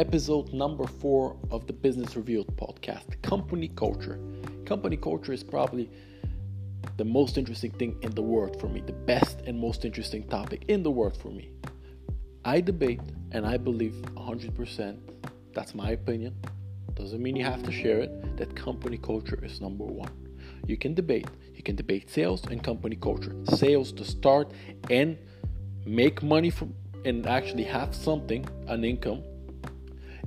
episode number four of the Business Revealed podcast company culture. Company culture is probably the most interesting thing in the world for me, the best and most interesting topic in the world for me. I debate and I believe 100%, that's my opinion, doesn't mean you have to share it, that company culture is number one. You can debate. You can debate sales and company culture. Sales to start and make money from and actually have something, an income,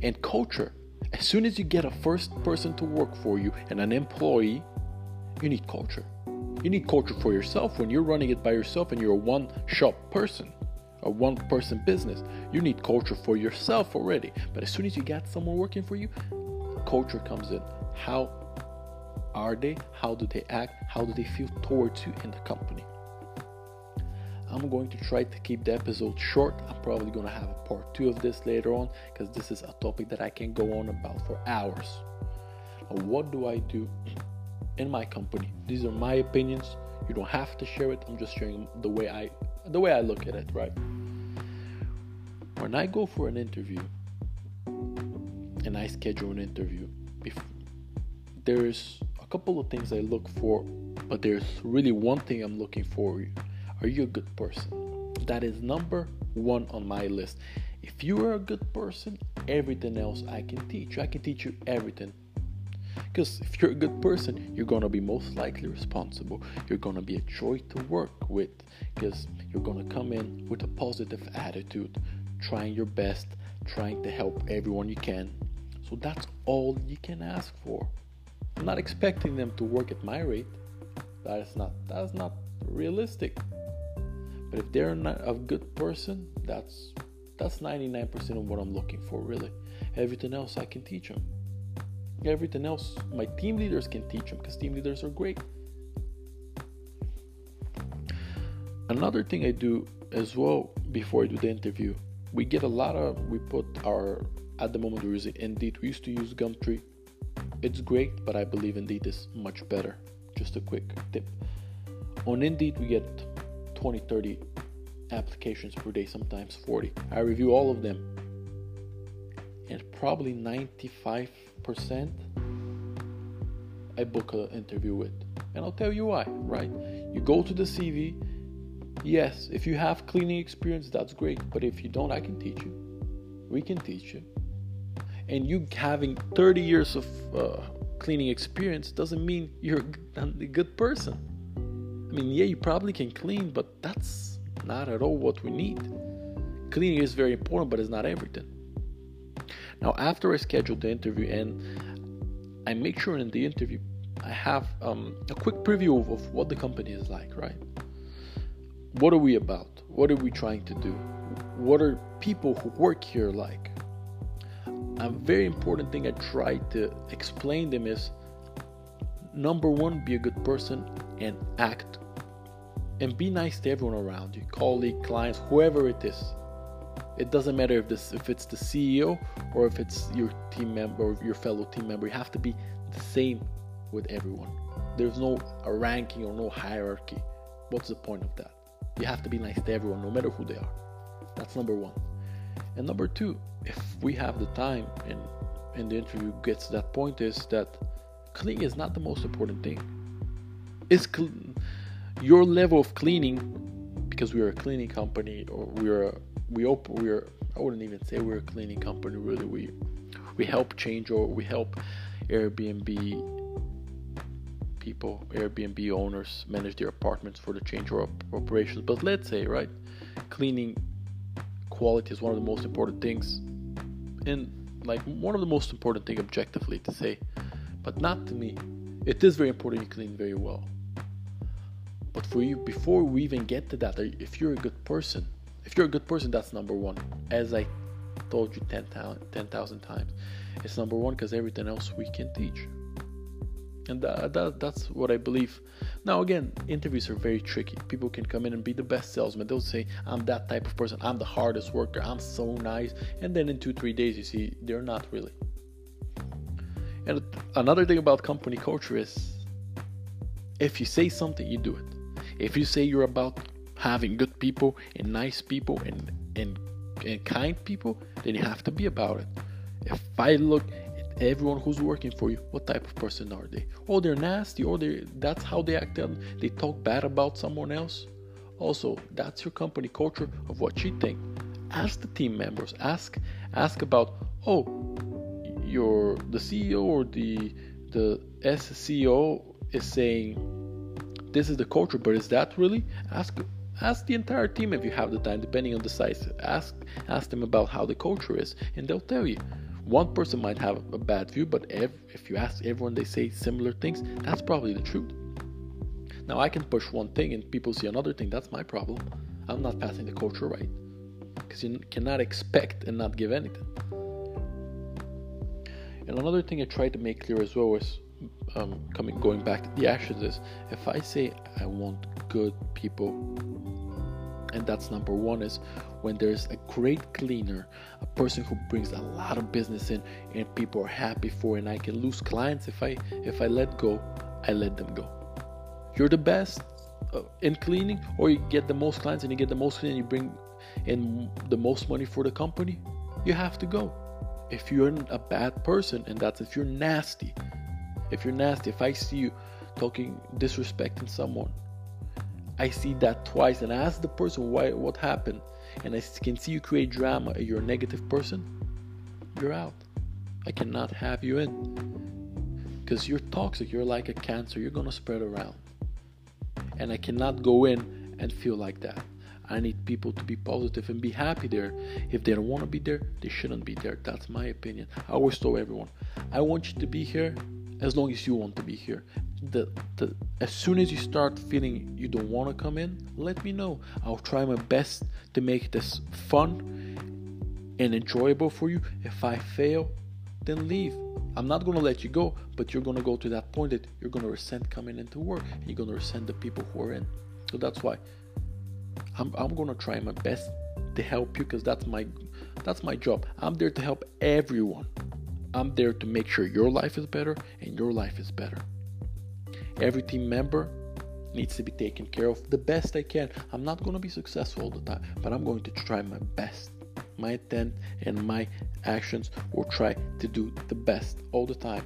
and culture. As soon as you get a first person to work for you and an employee, you need culture. You need culture for yourself when you're running it by yourself and you're a one shop person, a one person business. You need culture for yourself already. But as soon as you got someone working for you, culture comes in. How are they? How do they act? How do they feel towards you in the company? I'm going to try to keep the episode short. I'm probably going to have a part two of this later on because this is a topic that I can go on about for hours. What do I do in my company? These are my opinions. You don't have to share it. I'm just sharing the way I the way I look at it, right? When I go for an interview and I schedule an interview, if there's a couple of things I look for, but there's really one thing I'm looking for are you a good person? That is number one on my list. If you are a good person, everything else I can teach you. I can teach you everything. Because if you're a good person, you're to be most likely responsible. You're to be a joy to work with because you're to come in with a positive attitude, trying your best, trying to help everyone you can. So that's all you can ask for. I'm not expecting them to work at my rate. That is not that is not realistic. But if they're not a good person, that's that's 99% of what I'm looking for, really. Everything else I can teach them. Everything else my team leaders can teach them because team leaders are great. Another thing I do as well before I do the interview, we get a lot of we put our at the moment we're using Indeed. We used to use Gumtree. It's great, but I believe Indeed is much better. Just a quick tip. On Indeed, we get 20, 30 applications per day, sometimes 40. I review all of them, and probably 95% I book an interview with. And I'll tell you why, right? You go to the CV. Yes, if you have cleaning experience, that's great. But if you don't, I can teach you. We can teach you. And you having 30 years of uh, cleaning experience doesn't mean you're a good person. I mean, yeah, you probably can clean, but that's not at all what we need. Cleaning is very important, but it's not everything. Now, after I schedule the interview and I make sure in the interview I have um, a quick preview of, of what the company is like, right? What are we about? What are we trying to do? What are people who work here like? A very important thing I try to explain them is number one, be a good person and act. And be nice to everyone around you colleague clients whoever it is. It doesn't matter if this if it's the ceo or if it's your team member or your fellow team member. You have to be the same with everyone. There's no ranking or no hierarchy. What's the point of that? You have to be nice to everyone no matter who they are. That's number one. And number two if we have the time and and the interview gets to that point is that cleaning is not the most important thing. It's cl- your level of cleaning because we are a cleaning company or we are we open we are I wouldn't even say we're a cleaning company really. We we help change or we help Airbnb people Airbnb owners manage their apartments for the change or operations. But let's say right cleaning quality is one of the most important things. And like one of the most important thing objectively to say but not to me it is very important you clean very well but for you, before we even get to that, if you're a good person, if you're a good person, that's number one. As I told you 10,000 10, times, it's number one because everything else we can teach. And that, that, that's what I believe. Now, again, interviews are very tricky. People can come in and be the best salesman. They'll say, I'm that type of person. I'm the hardest worker. I'm so nice. And then in two, three days, you see, they're not really. And another thing about company culture is if you say something, you do it. If you say you're about having good people and nice people and and and kind people, then you have to be about it. If I look at everyone who's working for you, what type of person are they? Oh, they're nasty, oh, or they that's how they act. They talk bad about someone else. Also, that's your company culture of what you think. Ask the team members. Ask ask about oh, your the CEO or the the SCO is saying this is the culture, but is that really? Ask ask the entire team if you have the time, depending on the size. Ask ask them about how the culture is, and they'll tell you. One person might have a bad view, but if, if you ask everyone, they say similar things. That's probably the truth. Now I can push one thing and people see another thing. That's my problem. I'm not passing the culture right because you cannot expect and not give anything. And another thing I tried to make clear as well is um, coming going back to the actions is if I say I want good people, and that's number one is when there's a great cleaner, a person who brings a lot of business in, and people are happy for, and I can lose clients if I if I let go, I let them go. You're the best uh, in cleaning, or you get the most clients and you get the most cleaning, you bring in the most money for the company. You have to go. If you're a bad person, and that's if you're nasty, if you're nasty, if I see you talking disrespecting someone, I see that twice and I ask the person why what happened and I can see you create drama, you're a negative person, you're out. I cannot have you in. Because you're toxic, you're like a cancer, you're gonna spread around. And I cannot go in and feel like that. I need people to be positive and be happy there. If they don't want to be there, they shouldn't be there. That's my opinion. I always tell everyone, I want you to be here as long as you want to be here. The, the as soon as you start feeling you don't want to come in, let me know. I'll try my best to make this fun and enjoyable for you. If I fail, then leave. I'm not gonna let you go, but you're gonna go to that point that you're gonna resent coming into work and you're gonna resent the people who are in. So that's why I'm, I'm gonna try my best to help you because that's my that's my job. I'm there to help everyone. I'm there to make sure your life is better and your life is better. Every team member needs to be taken care of the best I can. I'm not going to be successful all the time, but I'm going to try my best. My intent and my actions will try to do the best all the time.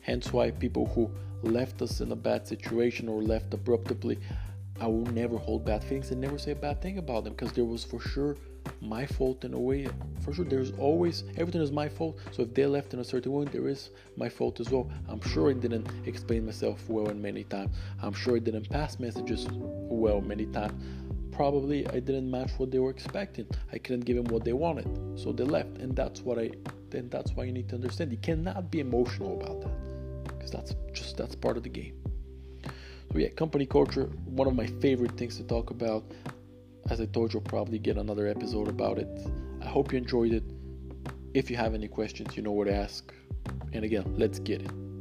Hence, why people who left us in a bad situation or left abruptly, I will never hold bad feelings and never say a bad thing about them because there was for sure my fault in a way. For sure, there's always everything is my fault. So if they left in a certain way, there is my fault as well. I'm sure I didn't explain myself well and many times. I'm sure I didn't pass messages well many times. Probably I didn't match what they were expecting. I couldn't give them what they wanted, so they left, and that's what I. Then that's why you need to understand. You cannot be emotional about that, because that's just that's part of the game. So yeah, company culture, one of my favorite things to talk about. As I told you, I'll probably get another episode about it. I hope you enjoyed it. If you have any questions, you know where to ask. And again, let's get it.